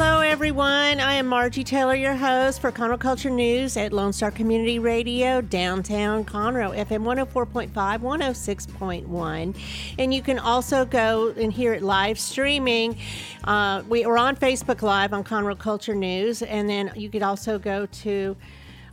Hello, everyone. I am Margie Taylor, your host for Conroe Culture News at Lone Star Community Radio, downtown Conroe, FM 104.5, 106.1. And you can also go and hear it live streaming. Uh, we are on Facebook Live on Conroe Culture News, and then you could also go to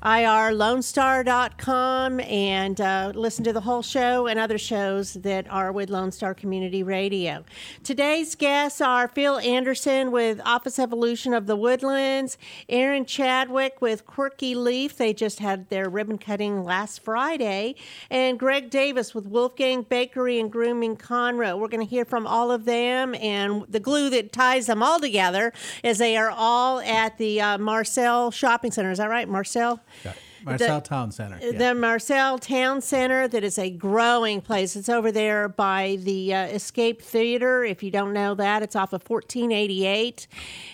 irlonestar.com and uh, listen to the whole show and other shows that are with Lone Star Community Radio. Today's guests are Phil Anderson with Office Evolution of the Woodlands, Aaron Chadwick with Quirky Leaf. They just had their ribbon cutting last Friday, and Greg Davis with Wolfgang Bakery and Grooming Conroe. We're going to hear from all of them, and the glue that ties them all together is they are all at the uh, Marcel Shopping Center. Is that right, Marcel? Yeah. Marcel Town Center. The yeah. Marcel Town Center, that is a growing place. It's over there by the uh, Escape Theater. If you don't know that, it's off of 1488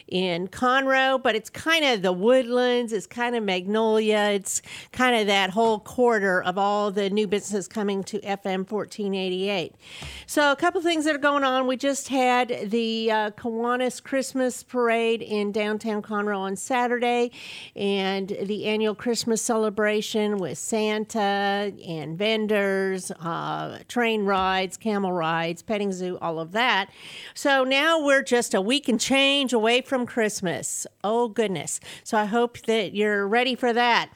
in Conroe, but it's kind of the woodlands, it's kind of Magnolia, it's kind of that whole quarter of all the new businesses coming to FM 1488. So, a couple things that are going on. We just had the uh, Kiwanis Christmas Parade in downtown Conroe on Saturday, and the annual Christmas celebration with Santa and vendors, uh, train rides, camel rides, petting zoo, all of that. So now we're just a week and change away from Christmas. Oh, goodness. So I hope that you're ready for that.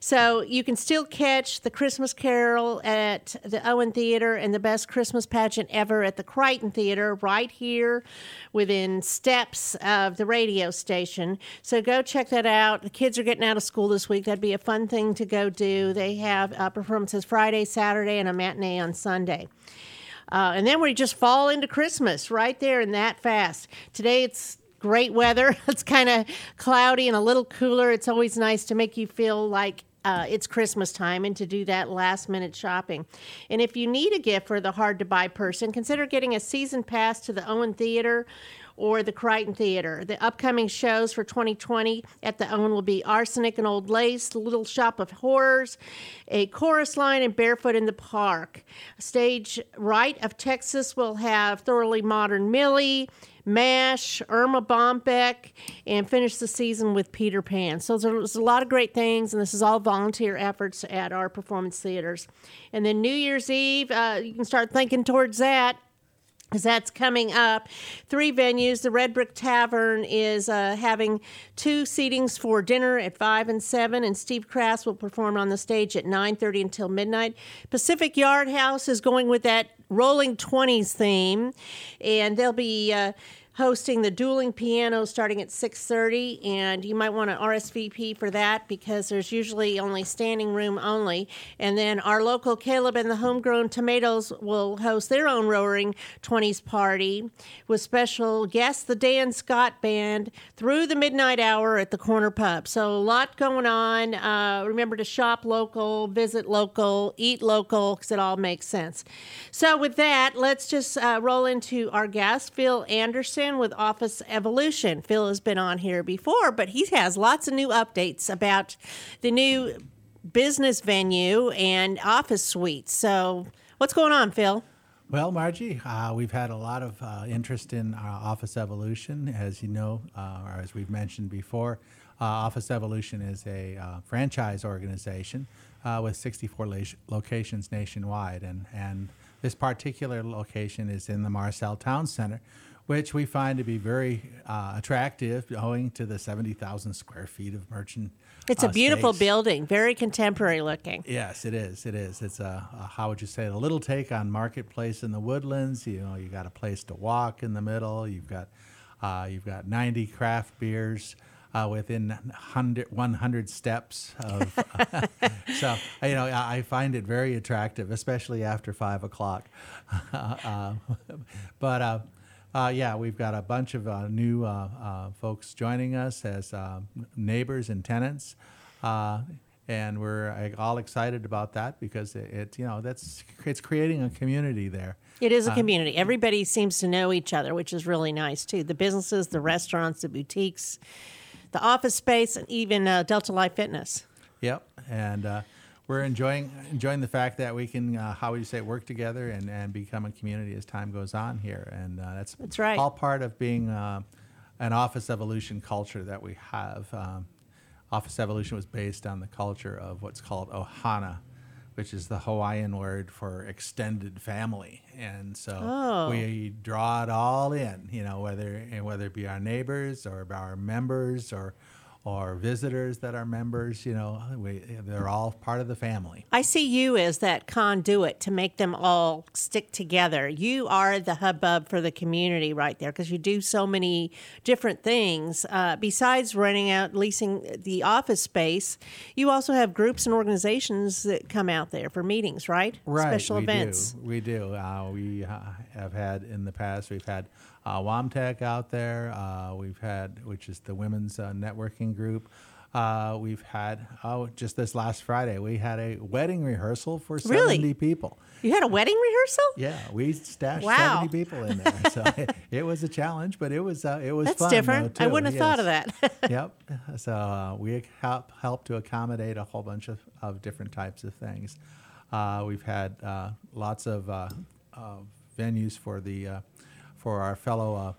So you can still catch the Christmas Carol at the Owen Theater and the best Christmas pageant ever at the Crighton Theater right here within steps of the radio station. So go check that out. The kids are getting out of school this week. That'd be a fun thing to go do. They have uh, performances Friday, Saturday, and a matinee on Sunday. Uh, and then we just fall into Christmas right there and that fast. Today it's great weather. It's kind of cloudy and a little cooler. It's always nice to make you feel like uh, it's Christmas time and to do that last minute shopping. And if you need a gift for the hard to buy person, consider getting a season pass to the Owen Theater or the Crighton Theater. The upcoming shows for 2020 at the Owen will be Arsenic and Old Lace, Little Shop of Horrors, A Chorus Line, and Barefoot in the Park. Stage right of Texas will have Thoroughly Modern Millie, MASH, Erma Bombeck, and finish the season with Peter Pan. So there's a lot of great things, and this is all volunteer efforts at our performance theaters. And then New Year's Eve, uh, you can start thinking towards that because that's coming up. Three venues. The Red Brick Tavern is uh, having two seatings for dinner at five and seven, and Steve Crass will perform on the stage at nine thirty until midnight. Pacific Yard House is going with that rolling twenties theme, and they'll be. Uh, hosting the dueling piano starting at 6.30 and you might want to rsvp for that because there's usually only standing room only. And then our local caleb and the homegrown tomatoes will host their own roaring 20s party with special guests the dan scott band through the midnight hour at the corner pub. So a lot going on. Uh, remember to shop local visit local eat local because it all makes sense. So with that let's just uh, roll into our guest phil anderson with Office Evolution. Phil has been on here before, but he has lots of new updates about the new business venue and office suites. So, what's going on, Phil? Well, Margie, uh, we've had a lot of uh, interest in our Office Evolution. As you know, uh, or as we've mentioned before, uh, Office Evolution is a uh, franchise organization uh, with 64 lo- locations nationwide. And, and this particular location is in the Marcel Town Center, which we find to be very uh, attractive, owing to the 70,000 square feet of merchant. It's uh, a beautiful space. building, very contemporary looking. Yes, it is. It is. It's a, a how would you say it, a little take on Marketplace in the Woodlands. You know, you got a place to walk in the middle. You've got uh, you've got 90 craft beers. Uh, within 100, 100 steps of, so you know I I find it very attractive, especially after five o'clock. Uh, but uh, yeah, we've got a bunch of uh, new uh, uh, folks joining us as uh, neighbors and tenants. Uh, and we're all excited about that because it, it you know that's it's creating a community there. It is a community. Everybody seems to know each other, which is really nice too. The businesses, the restaurants, the boutiques, the office space, and even uh, Delta Life Fitness. Yep, and uh, we're enjoying enjoying the fact that we can, uh, how would you say, work together and, and become a community as time goes on here, and uh, that's That's right. all part of being uh, an office evolution culture that we have. Um, office evolution was based on the culture of what's called ohana, which is the Hawaiian word for extended family, and so Oh. we draw it all in. You know, whether whether it be our neighbors or our members or or visitors that are members. You know, we, they're all part of the family. I see you as that conduit to make them all stick together. You are the hubbub for the community right there because you do so many different things. Uh, besides renting out, leasing the office space, you also have groups and organizations that come out there for meetings, right? Special we events. Do. We do. Uh, we uh, have had in the past. We've had uh, WAMTech out there. Uh, we've had, which is the women's uh, networking group. Uh, we've had oh, just this last Friday, we had a wedding rehearsal for Really? seventy people. You had a wedding rehearsal? Yeah, we stashed Wow. seventy people in there, so it, it was a challenge, but it was uh, it was That's fun. different. though, I wouldn't have thought of that. yep. So uh, we help help to accommodate a whole bunch of, of different types of things. Uh, we've had uh, lots of uh, uh, venues for the uh, for our fellow uh,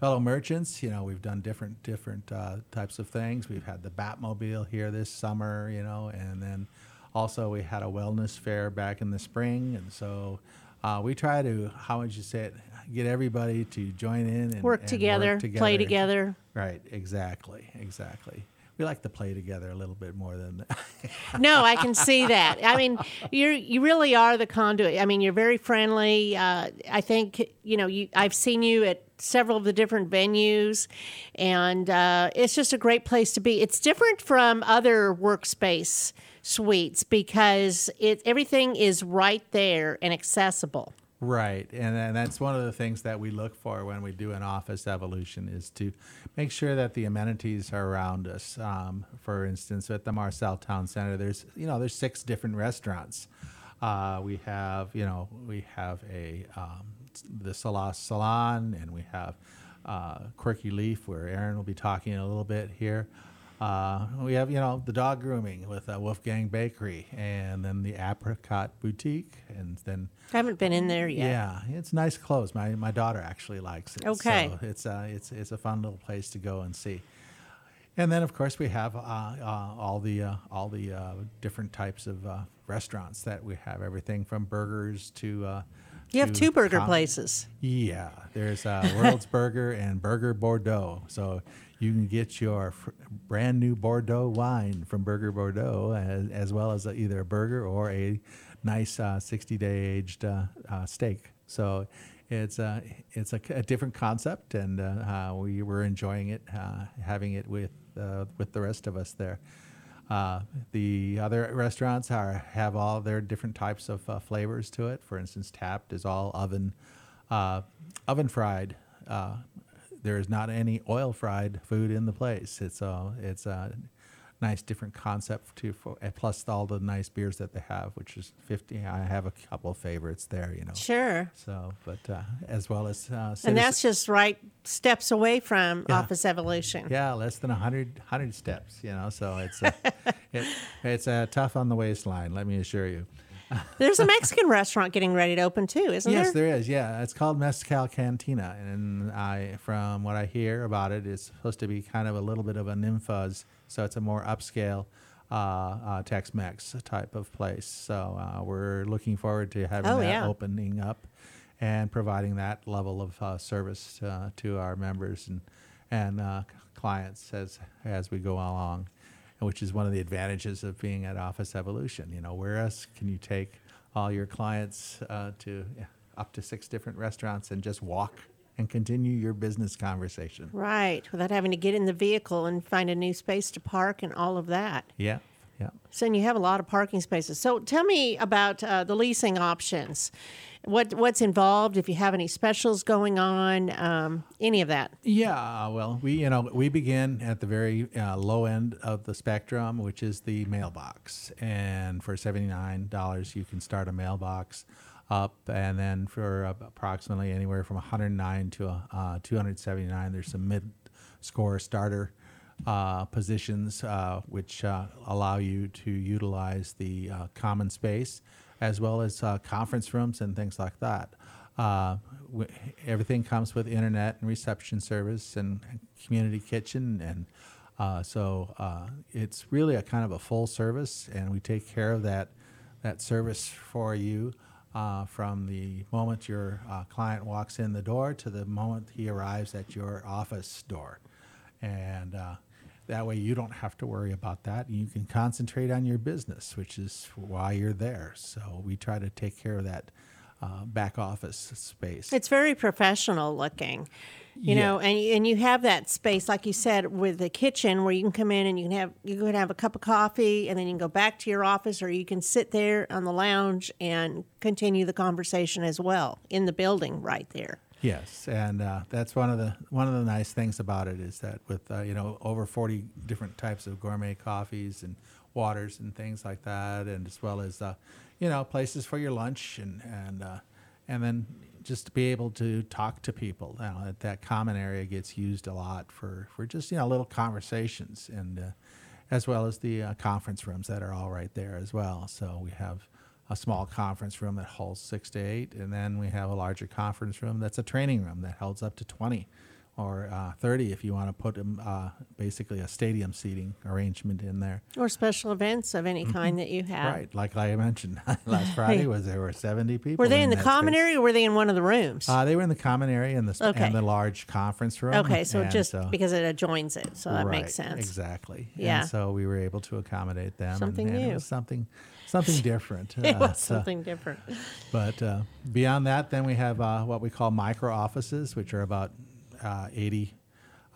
fellow merchants. You know, we've done different different uh, types of things. We've had the Batmobile here this summer. You know, and then also we had a wellness fair back in the spring, and so. Uh, we try to, how would you say it, get everybody to join in and work, and together, play together. Right, exactly, exactly. We like to play together a little bit more than that. no, I can see that. I mean, you you really are the conduit. I mean, you're very friendly. Uh, I think you know you. I've seen you at several of the different venues, and uh, it's just a great place to be. It's different from other workspace suites because it everything is right there and accessible. Right, and, and that's one of the things that we look for when we do an office evolution is to make sure that the amenities are around us. Um, for instance, at the Marcel Town Center, there's you know there's six different restaurants. Uh, we have you know we have a um, the Salas Salon, and we have uh, Quirky Leaf, where Aaron will be talking a little bit here. Uh, we have, you know, the dog grooming with uh, Wolfgang Bakery, and then the Apricot Boutique, and then I haven't been in there yet. yeah, it's nice clothes. My my daughter actually likes it. Okay. so it's uh, it's it's a fun little place to go and see. And then, of course, we have uh, uh, all the uh, all the uh, different types of uh, restaurants that we have. Everything from burgers to uh, You have two burger com- places. yeah, there's uh, World's Burger and Burger Bordeaux. So you can get your fr- brand new Bordeaux wine from Burger Bordeaux, as, as well as either a burger or a nice uh, 60 day aged uh, uh, steak. So it's uh, it's a, a different concept, and uh, uh, we were enjoying it, uh, having it with uh, with the rest of us there. Uh, the other restaurants are have all their different types of uh, flavors to it. For instance, Tapped is all oven uh, oven fried. Uh, there is not any oil fried food in the place. It's a it's a nice different concept too. For, plus all the nice beers that they have, which is fifty. I have a couple of favorites there, you know. Sure. So, but uh, as well as uh, And that's just right steps away from Yeah. Office Evolution. yeah, less than 100, 100 steps, you know. So it's uh, it, it's uh, tough on the waistline. Let me assure you. There's a Mexican restaurant getting ready to open too, isn't Yes, there? Yes, there is. Yeah, it's called Mezcal Cantina, and I, from what I hear about it, it's supposed to be kind of a little bit of a nymphas, so it's a more upscale uh, uh, Tex-Mex type of place. So uh, we're looking forward to having Oh, that yeah. opening up and providing that level of uh, service uh, to our members and and uh, clients as as we go along, which is one of the advantages of being at Office Evolution. You know, where else can you take all your clients uh, to up to six different restaurants and just walk and continue your business conversation? Right, without having to get in the vehicle and find a new space to park and all of that. Yeah, Yeah. So and you have a lot of parking spaces. So tell me about uh, the leasing options. What what's involved? If you have any specials going on, um, any of that? Yeah, well, we you know we begin at the very uh, low end of the spectrum, which is the mailbox, and for seventy nine dollars you can start a mailbox up, and then for uh, approximately anywhere from one hundred nine to uh, two hundred seventy nine, there's some mid score starter uh, positions uh, which uh, allow you to utilize the uh, common space as well as uh, conference rooms and things like that. W- everything comes with internet and reception service and community kitchen and uh, so uh, it's really a kind of a full service and we take care of that that service for you uh, from the moment your client walks in the door to the moment he arrives at your office door and that way you don't have to worry about that. You can concentrate on your business, which is why you're there. So we try to take care of that uh, back office space. It's very professional looking, you Yeah. know, and and you have that space, like you said, with the kitchen where you can come in and you can have you can have a cup of coffee, and then you can go back to your office, or you can sit there on the lounge and continue the conversation as well in the building right there. Yes, and uh, that's one of the one of the nice things about it is that with uh, you know over forty different types of gourmet coffees and waters and things like that, and as well as uh, you know places for your lunch and and uh, and then just to be able to talk to people. Now that that common area gets used a lot for for just you know little conversations and. Uh, as well as the uh, conference rooms that are all right there as well. So we have a small conference room that holds six to eight, and then we have a larger conference room that's a training room that holds up to 20 or uh, 30 if you want to put um, uh, basically a stadium seating arrangement in there. Or special events of any kind that you have. Right, like I mentioned last Friday, was there were 70 people. Were they in the common space. area or were they in one of the rooms? Uh, they were in the common area and the Okay. and the large conference room. okay, so and just so- because it adjoins it, so that Right, makes sense. Exactly. Yeah. And so we were able to accommodate them. and- Something and, It new. was something, something different. It Uh, was so- something different. But uh, beyond that, then we have uh, what we call micro offices, which are about uh, 80,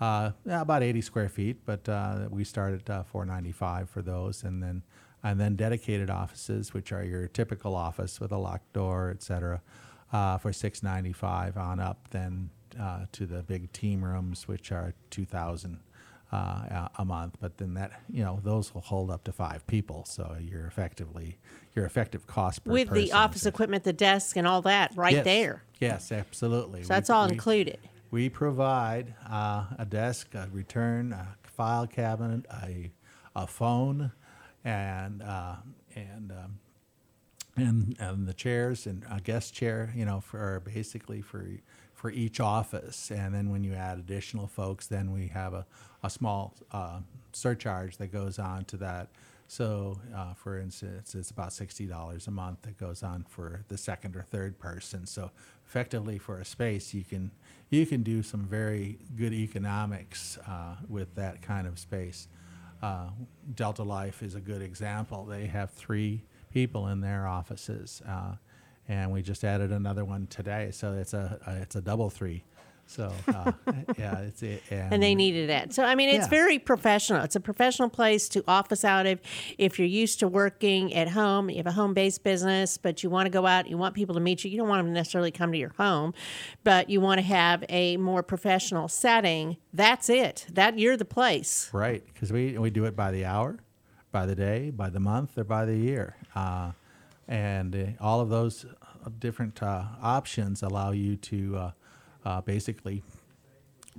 uh, yeah, about 80 square feet. But uh, we start at uh, 495 for those, and then and then dedicated offices, which are your typical office with a locked door, et cetera, uh, for 695 on up. Then uh, to the big team rooms, which are 2,000 uh, a- month. But then that you know those will hold up to five people, so you're effectively your effective cost per With the office equipment, the desk, and all that right Yes. there. Yes, absolutely. So that's all we, included. We provide uh, a desk, a return, a file cabinet, a, a phone, and uh, and um, and and the chairs and a guest chair, you know, for basically for for each office. And then when you add additional folks, then we have a a small uh, surcharge that goes on to that. So, uh, for instance, it's about sixty dollars a month that goes on for the second or third person. So, effectively, for a space, you can you can do some very good economics uh, with that kind of space. Uh, Delta Life is a good example. They have three people in their offices, uh, and we just added another one today. So it's a, a it's a double three. So uh, yeah, it's a, and, and they needed it. So I mean, it's Yeah. very professional. It's a professional place to office out of. If you're used to working at home, you have a home-based business, but you want to go out, you want people to meet you. You don't want them to necessarily come to your home, but you want to have a more professional setting. That's it. That you're the place. right because we we do it by the hour, by the day, by the month, or by the year, uh, and uh, all of those uh, different uh, options allow you to uh, uh, basically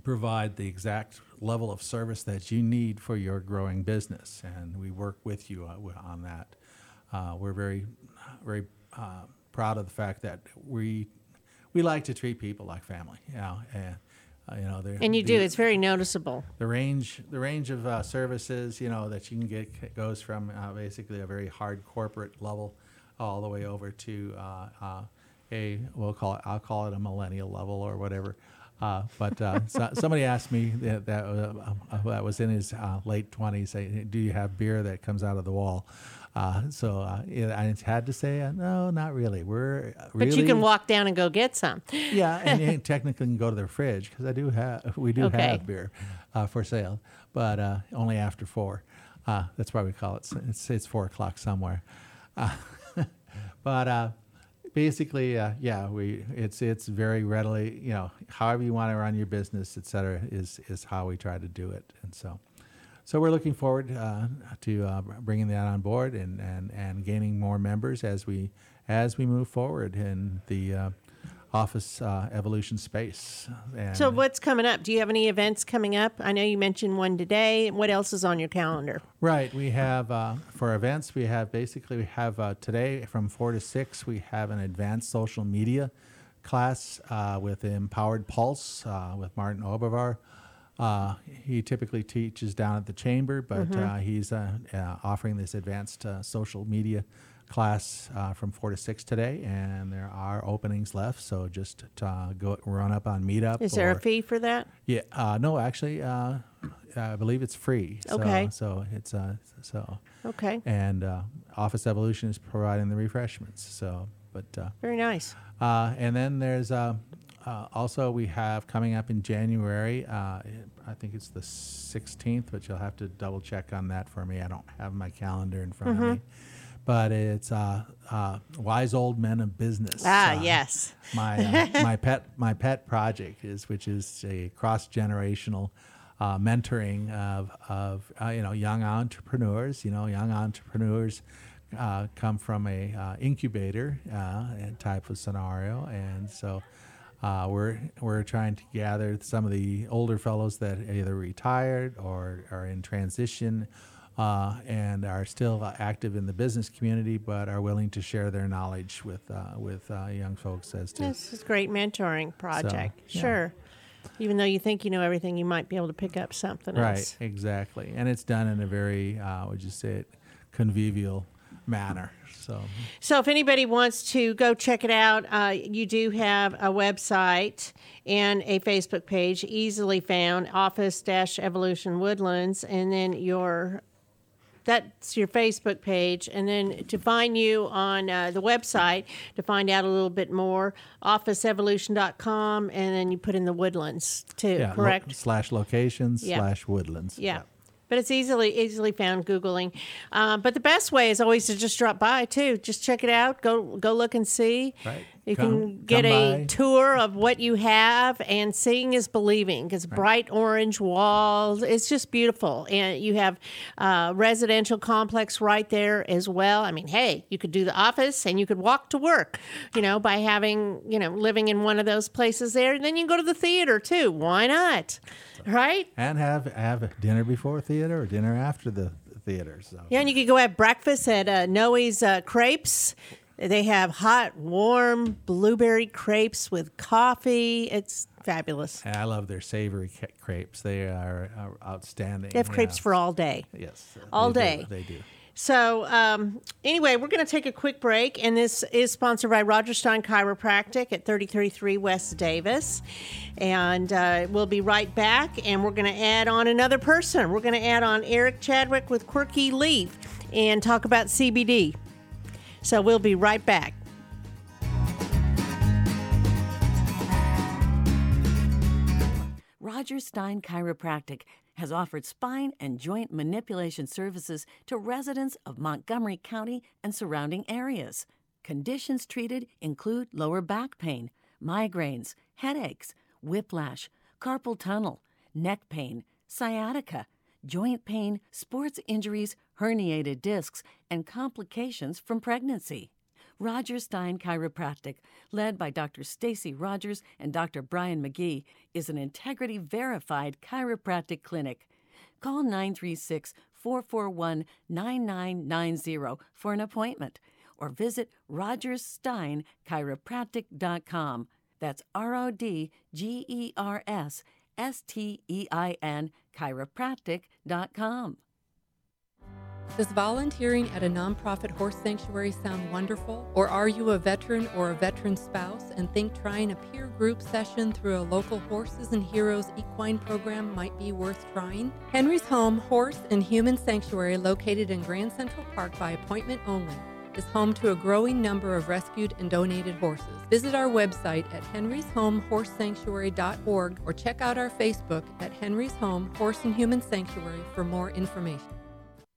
provide the exact level of service that you need for your growing business, and we work with you uh, on that. Uh, we're very, very uh, proud of the fact that we we like to treat people like family. You know, and uh, you know, And you do. It's very noticeable. the range the range of uh, services you know that you can get goes from uh, basically a very hard corporate level all the way over to uh, uh, a we'll call it I'll call it a millennial level or whatever. Uh, but uh, so, somebody asked me that that, uh, uh, that was in his uh, late twenties. Do you have beer that comes out of the wall? Uh, so uh, I had to say uh, no, not really. We're uh, But you can walk down and go get some. yeah, and you technically can go to the fridge because I do have we do Okay. have beer uh, for sale, but uh, only after four. Uh, that's why we call it. It's it's four o'clock somewhere. But uh, basically, uh, yeah, we it's it's very readily, you know, however you want to run your business, et cetera, is is how we try to do it, and so. So we're looking forward uh, to uh, bringing that on board and, and, and gaining more members as we as we move forward in the uh, office uh, evolution space. And So, what's coming up? Do you have any events coming up? I know you mentioned one today. What else is on your calendar? Right. We have uh, for events. We have basically we have uh, today from four to six. We have an advanced social media class uh, with Empowered Pulse uh, with Martin Obervar. Uh, he typically teaches down at the chamber, but uh, he's offering this advanced uh, social media class uh, from four to six today, and there are openings left. So just uh, go run up on Meetup. Is there a fee for that? yeah, uh, no, actually, uh, I believe it's free. So, Okay. So it's uh, so, Okay, and uh, Office Evolution is providing the refreshments. So, but uh, very nice. uh, and then there's uh, uh, also we have coming up in January. Uh, I think it's the 16th, but you'll have to double check on that for me. I don't have my calendar in front Mm-hmm. of me. But it's uh, uh, wise old men of business. Ah, Uh, yes. my uh, my pet my pet project is which is a cross generational uh, mentoring of of uh, you know young entrepreneurs. You know, young entrepreneurs uh, come from a uh, incubator uh, type of scenario, and so. Uh, we're we're trying to gather some of the older fellows that either retired or are in transition, uh, and are still uh, active in the business community, but are willing to share their knowledge with uh, with uh, young folks as to This is a great mentoring project. yeah. Sure. Even though you think you know everything, you might be able to pick up something right else. exactly, and it's done in a very uh, would you say it convivial manner. So So, if anybody wants to go check it out, uh, you do have a website and a Facebook page, easily found Office Evolution Woodlands, and then your that's your Facebook page. And then to find you on uh, the website to find out a little bit more, officeevolution.com, and then you put in the Woodlands too, yeah, lo- correct? slash locations Yeah. slash woodlands. Yeah. But it's easily easily found googling. Uh, but the best way is always to just drop by too. Just check it out. Go go look and see. Right. You Come- can get a by. tour of what you have, and seeing is believing because bright orange walls. It's just beautiful, and you have uh, residential complex right there as well. I mean, hey, you could do the office and you could walk to work. You know, by having you know living in one of those places there, and then you can go to the theater too. Why not? Right? and have have dinner before theater or dinner after the theater. So Yeah, and you could go have breakfast at uh, Noe's uh, Crepes. They have hot, warm blueberry crepes with coffee. It's fabulous. I love their savory ca- crepes. They are, are outstanding. They have crepes for all day. yes all they do, day. They do. So, um, anyway, we're going to take a quick break, and this is sponsored by Rodgers Stein Chiropractic at 3033 West Davis. And uh, we'll be right back, and we're going to add on another person. We're going to add on Eric Chadwick with Quirky Leaf and talk about CBD. So, we'll be right back. Rodgers Stein Chiropractic has offered spine and joint manipulation services to residents of Montgomery County and surrounding areas. Conditions treated include lower back pain, migraines, headaches, whiplash, carpal tunnel, neck pain, sciatica, joint pain, sports injuries, herniated discs, and complications from pregnancy. Rodgers Stein Chiropractic, led by Dr. Stacy Rogers and Dr. Brian McGee, is an integrity verified chiropractic clinic. Call 936 441 9990 for an appointment or visit rodgerssteinchiropractic.com. That's R O D G E R S S T E I N chiropractic.com. Does volunteering at a nonprofit horse sanctuary sound wonderful? Or are you a veteran or a veteran spouse and think trying a peer group session through a local Horses and Heroes equine program might be worth trying? Henry's Home Horse and Human Sanctuary, located in Grand Central Park by appointment only, is home to a growing number of rescued and donated horses. Visit our website at henryshomehorsesanctuary.org or check out our Facebook at Henry's Home Horse and Human Sanctuary for more information.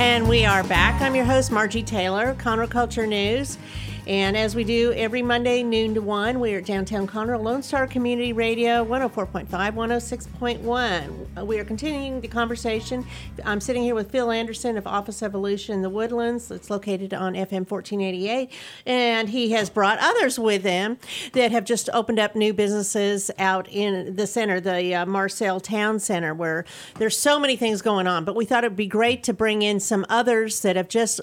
And we are back. I'm your host, Margie Taylor, Conroe Culture News. And as we do every Monday, noon to 1, we are at downtown Conroe, Lone Star Community Radio, 104.5, 106.1. We are continuing the conversation. I'm sitting here with Phil Anderson of Office Evolution in the Woodlands. It's located on FM 1488. And he has brought others with him that have just opened up new businesses out in the center, the uh, Marcel Town Center, where there's so many things going on. But we thought it would be great to bring in some others that have just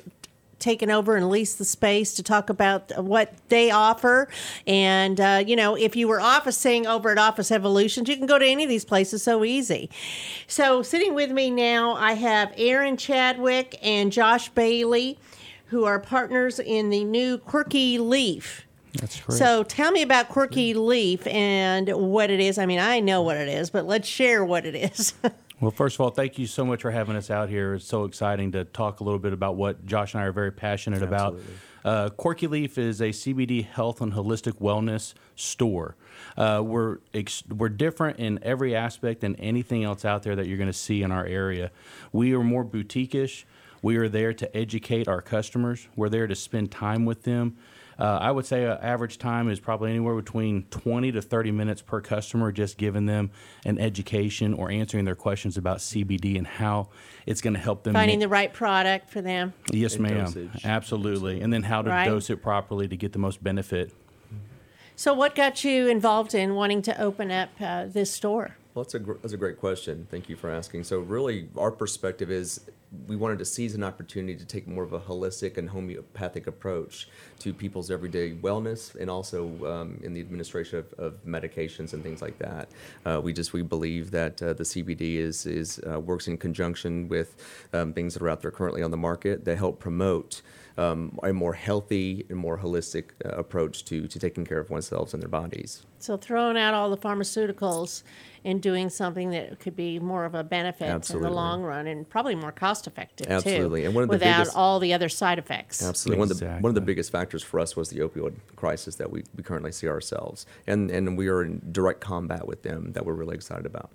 taken over and leased the space to talk about what they offer. And, uh, you know, if you were officing over at Office Evolutions, you can go to any of these places so easy. So, sitting with me now, I have Aaron Chadwick and Josh Bailey, who are partners in the new Quirky Leaf. That's correct. So tell me about Quirky Leaf and what it is. I mean, I know what it is, but let's share what it is. Well, first of all, thank you so much for having us out here. It's so exciting to talk a little bit about what Josh and I are very passionate about. Uh, Quirky Leaf is a CBD health and holistic wellness store. Uh, we're ex- we're different in every aspect than anything else out there that you're going to see in our area. We are more boutique-ish. We are there to educate our customers. We're there to spend time with them. Uh, I would say an average time is probably anywhere between 20 to 30 minutes per customer, just giving them an education or answering their questions about CBD and how it's going to help them. Finding ma- the right product for them. yes, and ma'am. dosage. Absolutely. And then how to Right. dose it properly to get the most benefit. So, what got you involved in wanting to open up uh, this store? Well, that's a, gr- that's a great question. Thank you for asking. So, really, our perspective is we wanted to seize an opportunity to take more of a holistic and homeopathic approach to people's everyday wellness and also um, in the administration of, of medications and things like that. Uh, we just we believe that uh, the CBD is is uh, works in conjunction with um, things that are out there currently on the market that help promote. Um, a more healthy and more holistic uh, approach to, to taking care of oneself and their bodies. So, throwing out all the pharmaceuticals and doing something that could be more of a benefit in the long run and probably more cost effective Absolutely. too, And one of the without biggest- all the other side effects. Absolutely. One of the one of the biggest factors for us was the opioid crisis that we, we currently see ourselves, and and we are in direct combat with them that we're really excited about.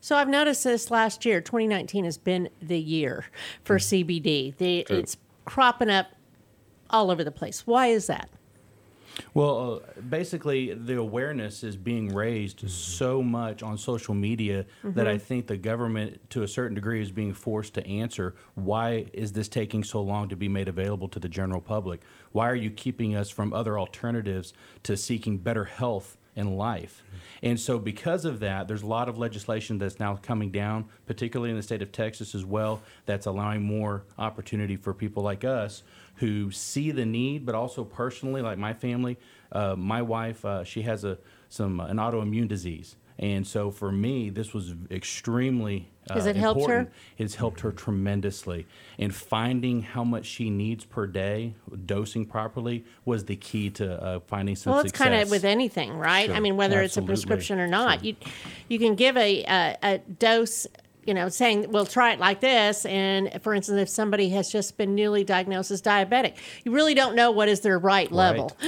So I've noticed this last year, 2019 has been the year for CBD. The, it's cropping up all over the place. Why is that? Well, uh, basically, the awareness is being raised so much on social media that I think the government, to a certain degree, is being forced to answer why is this taking so long to be made available to the general public? Why are you keeping us from other alternatives to seeking better health in life? And so, because of that, there's a lot of legislation that's now coming down, particularly in the state of Texas as well, that's allowing more opportunity for people like us who see the need, but also personally, like my family, uh, my wife, uh, she has a some an autoimmune disease, and so for me, this was extremely. Uh, Has it helped her? It's helped her tremendously, and finding how much she needs per day, dosing properly, was the key to uh, finding some Well, it's kind of with anything, right? I mean, whether it's a prescription or not, you you can give a, a a dose. You know, saying we'll try it like this, and for instance, if somebody has just been newly diagnosed as diabetic, you really don't know what is their right level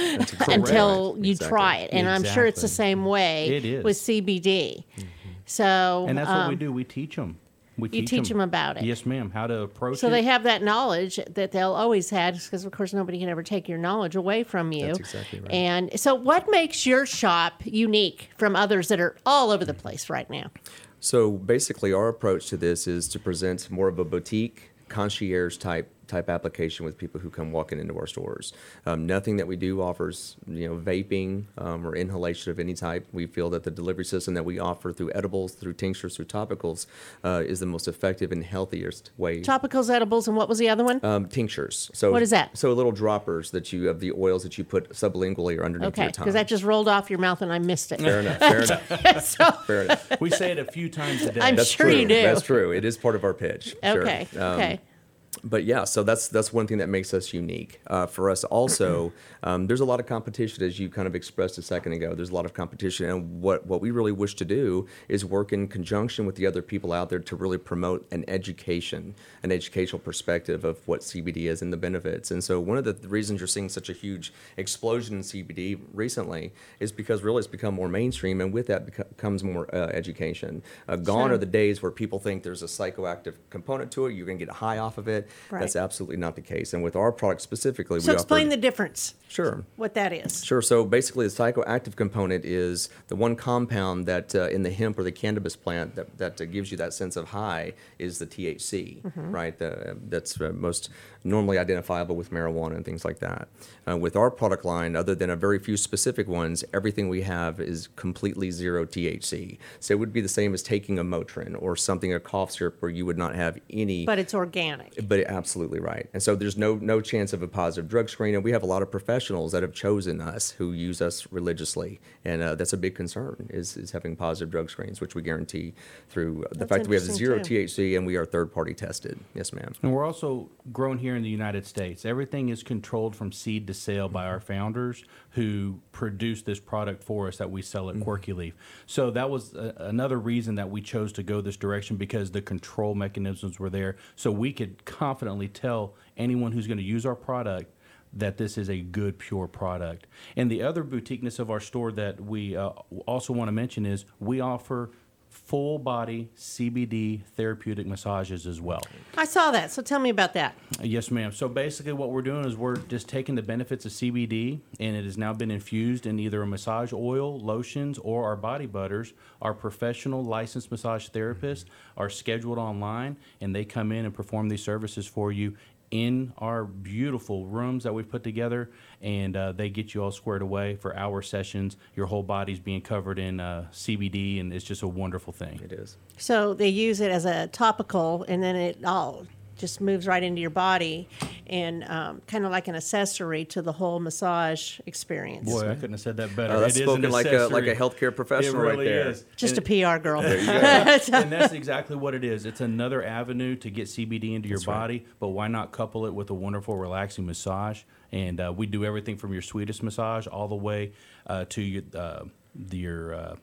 until you Exactly. try it. And I'm sure it's the same way with CBD. So, and that's what we um, do. We teach them. We You them about it. Yes, ma'am. How to approach it. So it. they have that knowledge that they'll always have, because of course nobody can ever take your knowledge away from you. That's exactly right. And so, what makes your shop unique from others that are all over the place right now? So basically, our approach to this is to present more of a boutique concierge type type application with people who come walking into our stores. Um, nothing that we do offers, you know, vaping um, or inhalation of any type. We feel that the delivery system that we offer through edibles, through tinctures, through topicals, uh, is the most effective and healthiest way. Topicals, edibles, and what was the other one? Um, tinctures. So What is that? So little droppers that you have the oils that you put sublingually or underneath okay, your tongue. because that just rolled off your mouth and I missed it. Fair enough. Fair enough. so, Fair enough. We say it a few times a day. I'm That's sure true. you do. That's true. It is part of our pitch. Sure. okay, Um, okay. But yeah, so that's that's one thing that makes us unique. Uh, for us, also, um, there's a lot of competition, as you kind of expressed a second ago. There's a lot of competition, and what what we really wish to do is work in conjunction with the other people out there to really promote an education, an educational perspective of what CBD is and the benefits. And so, one of the th- reasons you're seeing such a huge explosion in CBD recently is because really it's become more mainstream, and with that beco- comes more uh, education. Uh, gone Sure. are the days where people think there's a psychoactive component to it. You're going to get high off of it. Right. That's absolutely not the case. And with our product specifically, So we explain offer, the difference. Sure. What that is. Sure. So basically, the psychoactive component is the one compound that uh, in the hemp or the cannabis plant that, that uh, gives you that sense of high is the THC, Mm-hmm. right? The, that's uh, most normally identifiable with marijuana and things like that. Uh, with our product line, other than a very few specific ones, everything we have is completely zero THC. So it would be the same as taking a Motrin or something, a cough syrup, where you would not have any. But it's organic. But absolutely right. And so there's no no chance of a positive drug screen. And we have a lot of professionals that have chosen us who use us religiously, and uh, that's a big concern is, is having positive drug screens, which we guarantee through the That's fact that we have zero too. THC and we are third party tested. Yes, ma'am. And we're also grown here in the United States. Everything is controlled from seed to sale by our founders who produce this product for us that we sell at Quirky Leaf. So that was a, another reason that we chose to go this direction because the control mechanisms were there. So we could confidently tell anyone who's going to use our product that this is a good, pure product. And the other boutiqueness of our store that we uh, also want to mention is we offer full body CBD therapeutic massages as well. I saw that. So tell me about that. Yes, ma'am. So basically, what we're doing is we're just taking the benefits of CBD, and it has now been infused in either a massage oil, lotions, or our body butters. Our professional licensed massage therapists are scheduled online, and they come in and perform these services for you in our beautiful rooms that we've put together, and uh, they get you all squared away for hour sessions. Your whole body's being covered in uh, CBD, and it's just a wonderful thing. It is. So they use it as a topical, and then it all just moves right into your body, and um, kind of like an accessory to the whole massage experience. Boy, I couldn't have said that better. Oh, that's It is an spoken like a like a healthcare professional It right really there. is. Just And- a PR girl. and that's exactly what it is. It's another avenue to get CBD into your body, but why not couple it with a wonderful, relaxing massage? And uh, we do everything from your sweetest massage all the way uh, to your, uh, your uh,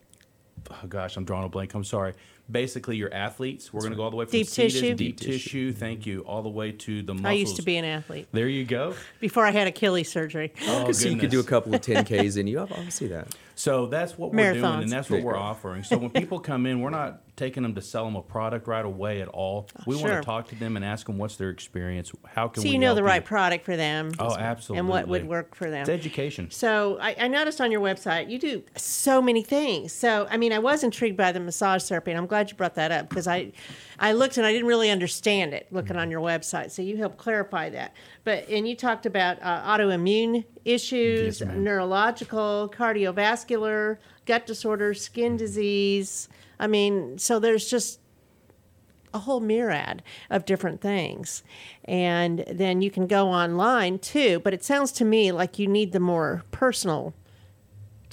oh gosh, I'm drawing a blank. I'm sorry. Basically, your athletes. We're going to go all the way from Deep seated- tissue? deep Deep tissue. tissue. Mm-hmm. Thank you. All the way to the muscles. I used to be an athlete There you go. before I had Achilles surgery. Oh, oh, so you could do a couple of 10Ks in you. I I see that. So that's what we're doing, and that's what we're offering. So when people come in, we're not taking them to sell them a product right away at all. Ah, we want to talk to them and ask them what's their experience. How can So we you know help the right product for them. Oh, absolutely. And what would work for them. It's education. So I, I noticed on your website you do so many things. So I mean, I was intrigued by the massage therapy, and I'm glad you brought that up because I, I looked and I didn't really understand it looking on your website. So you helped clarify that. But and you talked about uh, autoimmune issues, Yes, neurological, cardiovascular, gut disorders, skin disease. I mean, so there's just a whole myriad of different things. And then you can go online too, but it sounds to me like you need the more personal,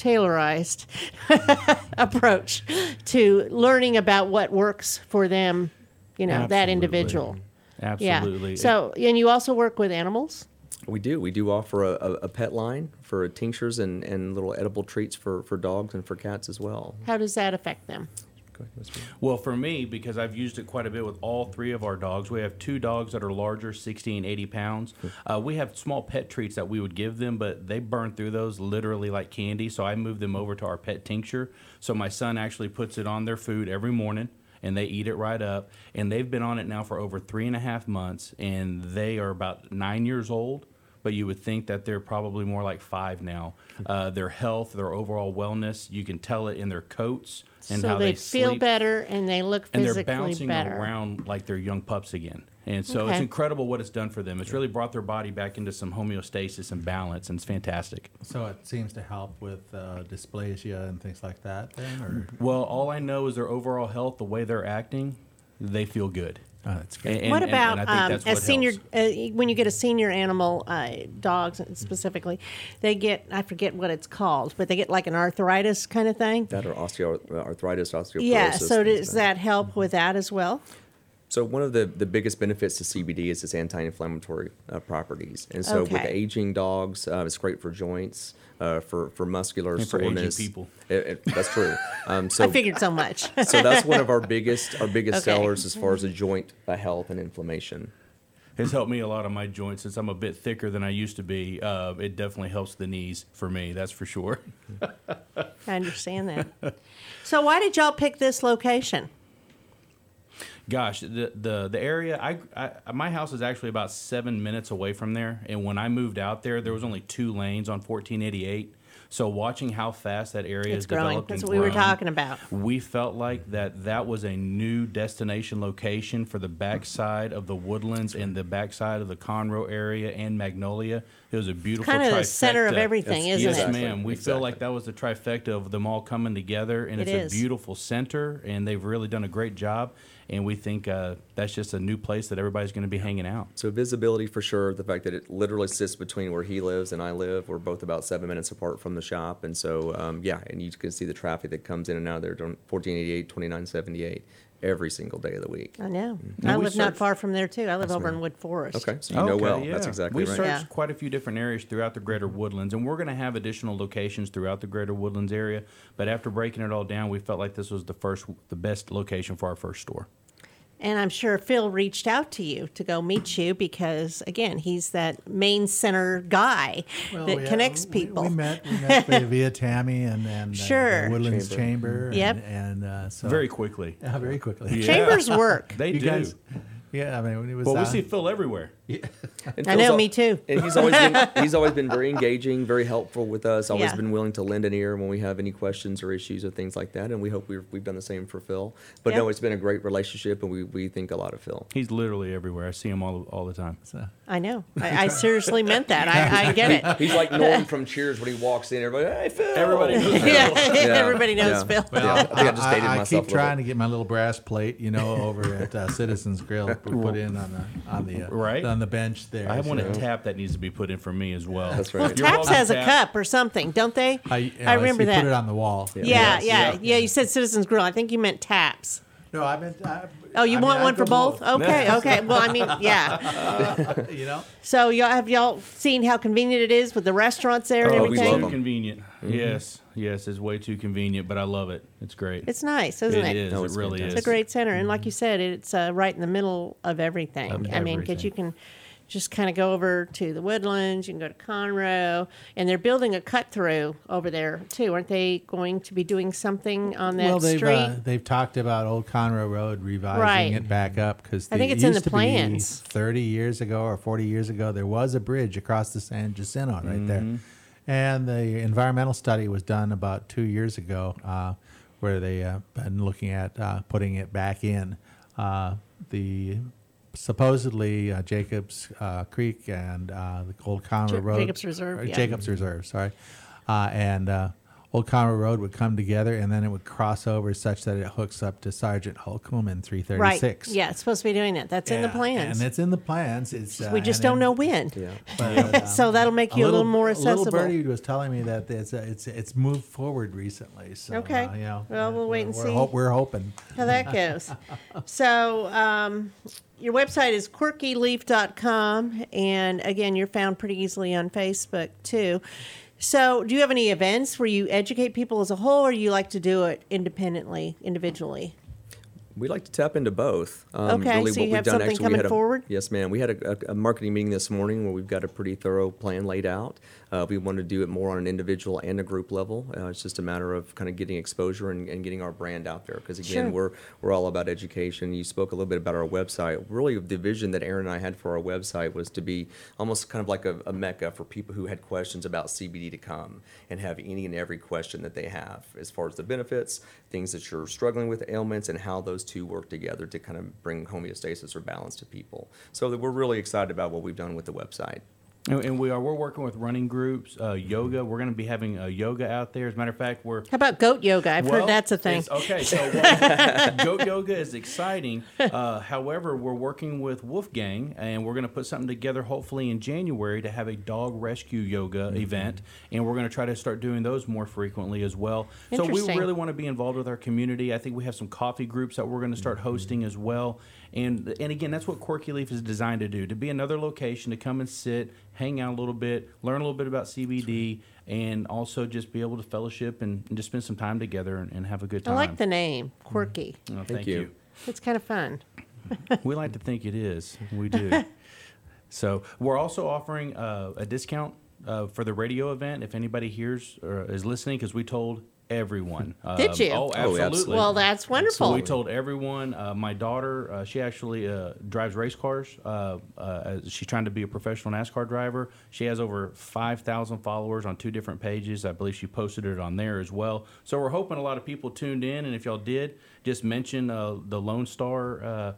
tailorized approach to learning about what works for them, you know, that individual. Absolutely. Yeah. So, and you also work with animals? We do. We do offer a, a, a pet line for tinctures and, and little edible treats for, for dogs and for cats as well. How does that affect them? Go ahead, Ms. Moore. Well, for me, because I've used it quite a bit with all three of our dogs, we have two dogs that are larger, 60 and 80 pounds. Uh, we have small pet treats that we would give them, but they burn through those literally like candy. So I moved them over to our pet tincture. So my son actually puts it on their food every morning. And they eat it right up. And they've been on it now for over three and a half months. And they are about nine years old. But you would think that they're probably more like five now. Uh, their health, their overall wellness, you can tell it in their coats and so how they, they, feel sleep better and they look and they're bouncing better. around like they're young pups again. And so it's incredible what it's done for them. It's really brought their body back into some homeostasis and balance, and it's fantastic. So it seems to help with uh, dysplasia and things like that. Then, or Well, all I know is their overall health, the way they're acting, they feel good. Oh, that's good. And- what and- about and I um, that's a senior? Uh, when you get a senior animal, uh, dogs specifically, they get I forget what it's called, but they get like an arthritis kind of thing. That or osteoarthritis, osteoporosis. Yeah. So does like that help with that as well? So one of the, the biggest benefits to CBD is its anti-inflammatory uh, properties, and so with aging dogs, uh, it's great for joints, uh, for for muscular And for aging people. It- it- that's true. Um, so I figured so much. so that's one of our biggest our biggest Okay. sellers as far as the joint uh, health and inflammation. It's helped me a lot on my joints since I'm a bit thicker than I used to be. Uh, it definitely helps the knees for me, that's for sure. I understand that. So why did y'all pick this location? Gosh, the the the area I, I my house is actually about seven minutes away from there, and when I moved out there, there was only two lanes on 1488. So watching how fast that area It's has growing. developed, That's and what we were talking about. We felt like that that was a new destination location for the backside of the woodlands and the backside of the Conroe area and Magnolia. It was a beautiful Kinda the center of everything, Yes, isn't yes, it? Exactly. ma'am. We feel like that was the trifecta of them all coming together, and It it's is. a beautiful center, and they've really done a great job. And we think uh, that's just a new place that everybody's going to be hanging out. So visibility for sure. The fact that it literally sits between where he lives and I live. We're both about seven minutes apart from the shop, and so um, yeah, and you can see the traffic that comes in and out of there. on 1488, 2978 every single day of the week. I know. And I we live not far from there too. I live over in Wood Forest. Okay, so you know Okay, well. That's yeah. exactly we right. searched Yeah. quite a few different areas throughout the greater woodlands, and we're going to have additional locations throughout the greater woodlands area. But after breaking it all down, we felt like this was the first, the best location for our first store. And I'm sure Phil reached out to you to go meet you because, again, he's that main center guy Well, that yeah, connects we- people. We, met, we met via, via Tammy and, and uh, Sure. the Woodlands Chamber. and- Yep. And, uh, so Very quickly. Yeah, very quickly. Yeah. Chambers work. They You do. guys- yeah, I mean, it was. well, we uh, see Phil everywhere. And I know, al- me too. And he's always been he's always been very engaging, very helpful with us. Always Yeah. been willing to lend an ear when we have any questions or issues or things like that. And we hope we've, we've done the same for Phil. But no, it's been a great relationship, and we, we think a lot of Phil. He's literally everywhere. I see him all all the time. I know. I, I seriously meant that. I, I get it. He's like Norm from Cheers when he walks in. Everybody, hey Phil. Everybody knows Phil. Yeah, Yeah. everybody knows Yeah. Phil. Yeah, I I just dated I, myself keep trying to get my little brass plate, you know, over at uh, Citizens Grill, we put in on the on the uh, Right. on the bench there. I have one so- Tap that needs to be put in for me as well. That's Well, right. You're Taps has a cup or something, don't they? I, I uh, remember you that. Put it on the wall. Yeah, Yes, yeah, yeah. yeah, You said Citizens Grill. I think you meant Taps. No, I meant. I, Oh, you I want mean, one I'd for go both? Okay, okay. Well, I mean, yeah. Uh, you know. So y'all have y'all seen how convenient it is with the restaurants there and Oh, we everything? love Too 'em. convenient. Yes, yes, it's way too convenient, but I love it. It's great. It's nice, isn't it? It is. No, it really fantastic. is. It's a great center, and like you said, it's uh, right in the middle of everything. Of I mean, because you can just kind of go over to the Woodlands, you can go to Conroe, and they're building a cut through over there too. Aren't they going to be doing something on that well, they've street? uh, they've talked about Old Conroe Road revising Right. it back up because I think it's in the plans. Thirty years ago or forty years ago, there was a bridge across the San Jacinto right there, and the environmental study was done about two years ago, uh, where they uh, been looking at uh, putting it back in. Uh, the supposedly uh, Jacobs uh, Creek and uh, the Old Conroe Ja- Road, Jacobs Reserve, yeah. Jacobs Reserve, sorry, uh, and uh, Old Conroe Road would come together, and then it would cross over such that it hooks up to Sergeant Holcomb in three thirty right. Yeah, it's supposed to be doing that. That's in the plans. and it's in the plans. It's uh, we just don't then- know when. Yeah. but, um, So that'll make you a little more A accessible. little birdie was telling me that it's uh, it's it's moved forward recently. So Okay. uh, you know, Well, we'll wait we're- and we're see. ho- we're hoping. how that goes. so, um, your website is quirkyleaf.com. And again, you're found pretty easily on Facebook too. So, do you have any events where you educate people as a whole, or you like to do it independently, individually? We like to tap into both. Um, Okay, so you have something we coming a- forward? Yes, ma'am. We had a, a, a marketing meeting this morning where we've got a pretty thorough plan laid out. Uh, we want to do it more on an individual and a group level. Uh, it's just a matter of kind of getting exposure and, and getting our brand out there. Because again, Sure. we're we're all about education. You spoke a little bit about our website. Really, the vision that Aaron and I had for our website was to be almost kind of like a, a mecca for people who had questions about CBD to come and have any and every question that they have as far as the benefits, things that you're struggling with, ailments, and how those two work together to kind of bring homeostasis or balance to people. So we're really excited about what we've done with the website. And, and we are we're working with running groups, uh, yoga. We're going to be having uh, yoga out there. As a matter of fact, we're How about goat yoga? I've Well, heard that's a thing. Okay, so well, goat yoga is exciting. Uh, however, we're working with Wolfgang, and we're going to put something together hopefully in January to have a dog rescue yoga Mm-hmm. event, and we're going to try to start doing those more frequently as well. So we really want to be involved with our community. I think we have some coffee groups that we're going to start Mm-hmm. hosting as well. And and again, that's what Quirky Leaf is designed to do: to be another location to come and sit, hang out a little bit, learn a little bit about CBD, and also just be able to fellowship and, and just spend some time together and, and have a good time. I like the name, quirky. Oh, thank, you. you. It's kind of fun. we like to think it is. We do. so we're also offering uh, a discount uh, for the radio event if anybody hears or is listening because we told everyone. Did Um, you? Oh, Oh, absolutely. absolutely. Well, that's wonderful. So we told everyone. Uh, my daughter, uh, she actually uh, drives race cars. Uh, uh, she's trying to be a professional NASCAR driver. She has over 5,000 followers on two different pages. I believe she posted it on there as well. So we're hoping a lot of people tuned in. And if y'all did, just mention uh, the Lone Star uh, uh,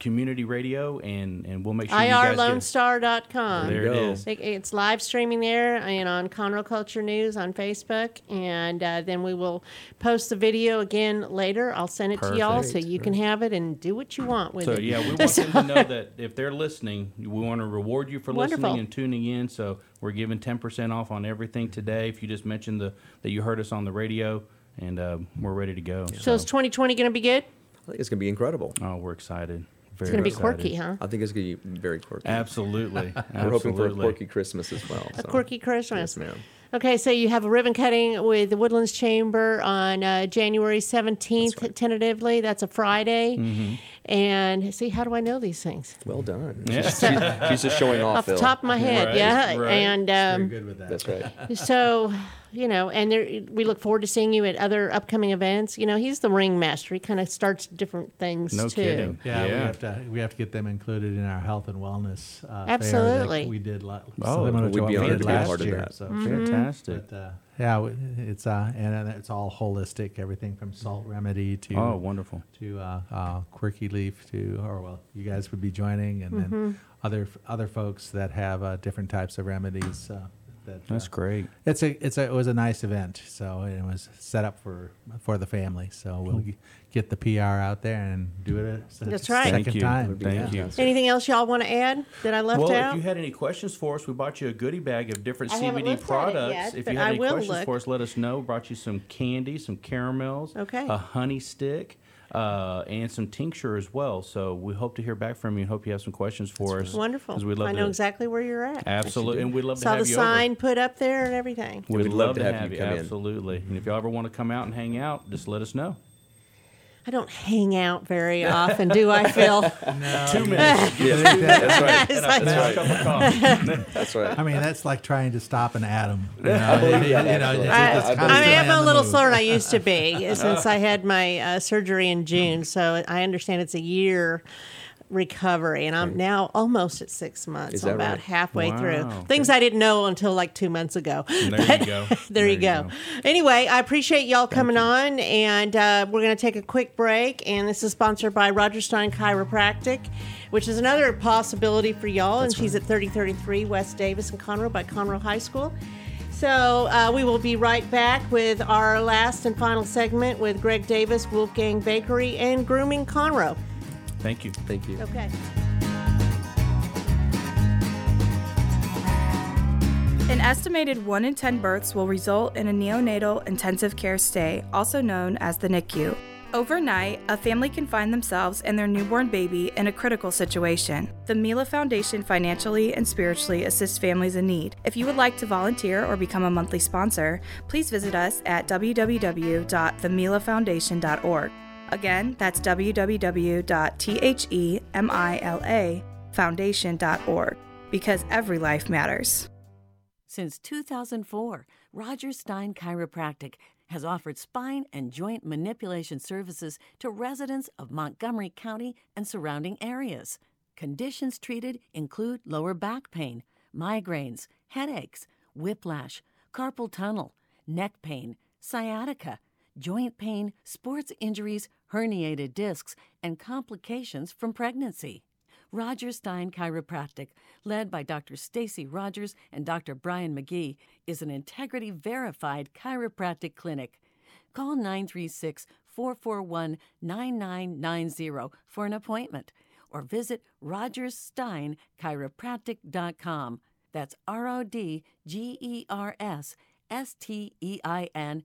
Community Radio, and, and we'll make sure you guys get. IRLoneStar.com. There it go. is. It- It's live streaming there and on Conroe Culture News on Facebook. And uh, then we will post the video again later. I'll send it to y'all so Perfect. you can have it and do what you want with So it. So, yeah, we want them to know that if they're listening, we want to reward you for Wonderful. listening and tuning in. So we're giving ten percent off on everything today. If you just mentioned the that you heard us on the radio, and uh, we're ready to go. So is 2020 going to be good? I think it's going to be incredible. oh, we're excited. Very It's going to be quirky, huh? I think it's going to be very quirky. Absolutely. We're hoping for a quirky Christmas as well. A so. quirky Christmas. Yes, ma'am. Okay, so you have a ribbon cutting with the Woodlands Chamber on uh, January 17th, tentatively. That's a Friday. Mm-hmm. And see, how do I know these things? Well done. Yeah. She's, she's- she's just showing off, Off the Phil. top of my head, Right, yeah. right. And Very um, good with that. That's right. so, you know, and there, we look forward to seeing you at other upcoming events. You know, he's the ringmaster. He kind of starts different things No too. kidding. Yeah, we have to we have to get them included in our health and wellness. Uh, fair that Absolutely. we did la- Oh, similar we'd be honored to be a last part of year. that. So, Mm-hmm. Fantastic. but uh, yeah, it's uh, and it's all holistic. Everything from salt remedy to Oh, wonderful. to uh, uh, quirky leaf to or well, you guys would be joining, and Mm-hmm. then other other folks that have uh, different types of remedies. Uh, that, That's uh, great. It's a it's a it was a nice event. So it was set up for for the family. So we'll g- get the PR out there and do it a se- That's right. second Thank you. time. Thank you. Anything else y'all want to add that I left Well, out? if you had any questions for us, we bought you a goodie bag of different I haven't CBD looked at it products. yet, if but you had I any questions look. for us, let us know. Brought you some candy, some caramels, Okay. a honey stick, uh, and some tincture as well. So we hope to hear back from you and hope you have some questions for us. Wonderful. 'cause we'd love I know to, exactly where you're at. Absolutely, and we'd love to have you. Saw the sign over. put up there and everything. We'd, We'd love, to have, you. come in. Absolutely. And if y'all ever want to come out and hang out, just let us know. I don't hang out very often, do I, Phil? Two minutes. Yes, that's right. It's like- That's right. Cup of coffee. That's right. I mean, that's like trying to stop an atom. You know, believe you know, it's- I, it's I believe I constantly mean, I'm a little slower than I used to be since I had my uh, surgery in June. So I understand it's a year recovery, and I'm now almost at six months. I'm about right? halfway through. Wow. Things I didn't know until like two months ago. There But you go. there, you go. Anyway, I appreciate y'all coming on, and uh, we're going to take a quick break. And this is sponsored by Rodgers Stein Chiropractic, which is another possibility for y'all. and she's at 3033 West Davis in Conroe by Conroe High School. So uh, we will be right back with our last and final segment with Greg Davis, Wolfgang Bakery, and Grooming Conroe. Thank you. Thank you. Okay. An estimated 1 in 10 births will result in a neonatal intensive care stay, also known as the NICU. Overnight, a family can find themselves and their newborn baby in a critical situation. The Mila Foundation financially and spiritually assists families in need. If you would like to volunteer or become a monthly sponsor, please visit us at www.themilafoundation.org. Again, that's www.themila because every life matters. Since 2004, Rodgers Stein Chiropractic has offered spine and joint manipulation services to residents of Montgomery County and surrounding areas. Conditions treated include lower back pain, migraines, headaches, whiplash, carpal tunnel, neck pain, sciatica, joint pain, sports injuries, herniated discs, and complications from pregnancy. Rodgers Stein Chiropractic, led by Dr. Stacy Rogers and Dr. Brian McGee, is an integrity verified chiropractic clinic. Call 936 441 9990 for an appointment or visit rogerssteinchiropractic.com. That's R O D G E R S S T E I N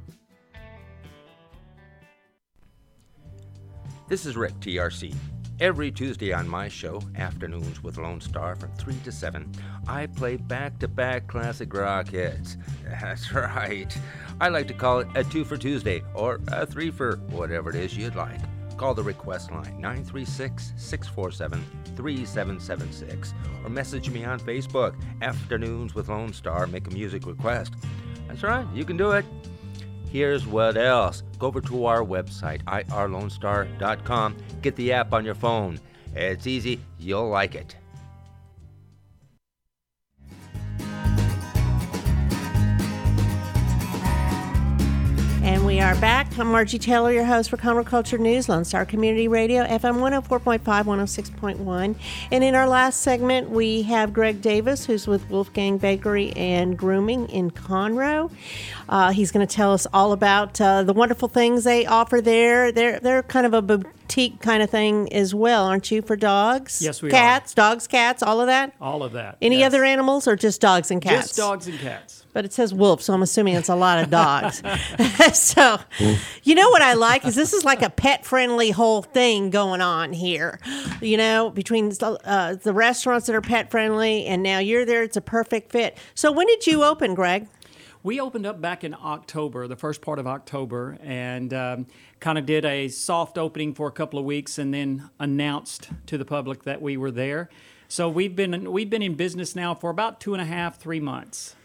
This is Rick, TRC. Every Tuesday on my show, Afternoons with Lone Star from 3 to 7, I play back to back classic rock hits. That's right. I like to call it a 2 for Tuesday or a 3 for whatever it is you'd like. Call the request line 936 647 3776 or message me on Facebook, Afternoons with Lone Star, make a music request. That's right, you can do it. Here's what else. Go over to our website, irlonestar.com. Get the app on your phone. It's easy, you'll like it. And we are back. I'm Margie Taylor, your host for Conroe Culture News, Lone Star Community Radio, FM 104.5, 106.1. And in our last segment, we have Greg Davis, who's with Wolfgang Bakery and Grooming in Conroe. Uh, he's going to tell us all about uh, the wonderful things they offer there. They're, they're kind of a boutique kind of thing as well, aren't you, for dogs? Yes, we are. cats, dogs, cats, all of that? All of that. Any yes. other animals or just dogs and cats? Just dogs and cats. But it says wolf, so I'm assuming it's a lot of dogs. so, you know what I like is this is like a pet friendly whole thing going on here. You know, between uh, the restaurants that are pet friendly and now you're there, it's a perfect fit. So, when did you open, Greg? We opened up back in October, the first part of October, and um, kind of did a soft opening for a couple of weeks, and then announced to the public that we were there. So we've been we've been in business now for about two and a half, three months.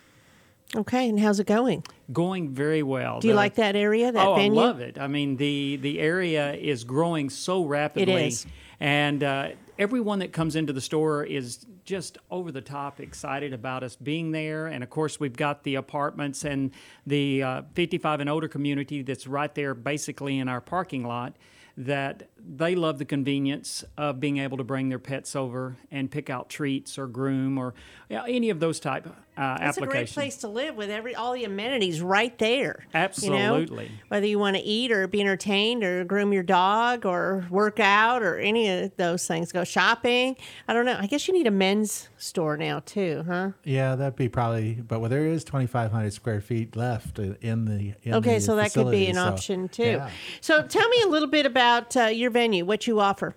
Okay, and how's it going? Going very well. Do you the, like that area, that oh, venue? I love it. I mean, the the area is growing so rapidly. It is. And uh, everyone that comes into the store is just over the top excited about us being there. And of course, we've got the apartments and the uh, 55 and older community that's right there basically in our parking lot that they love the convenience of being able to bring their pets over and pick out treats or groom or you know, any of those type uh, It's a great place to live with every all the amenities right there. Absolutely. You know? Whether you want to eat or be entertained or groom your dog or work out or any of those things, go shopping. I don't know. I guess you need a men's store now too, huh? Yeah, that'd be probably. But well, there is 2,500 square feet left in the. In okay, the so that could be an so, option too. yeah. So tell me a little bit about uh, your venue, what you offer.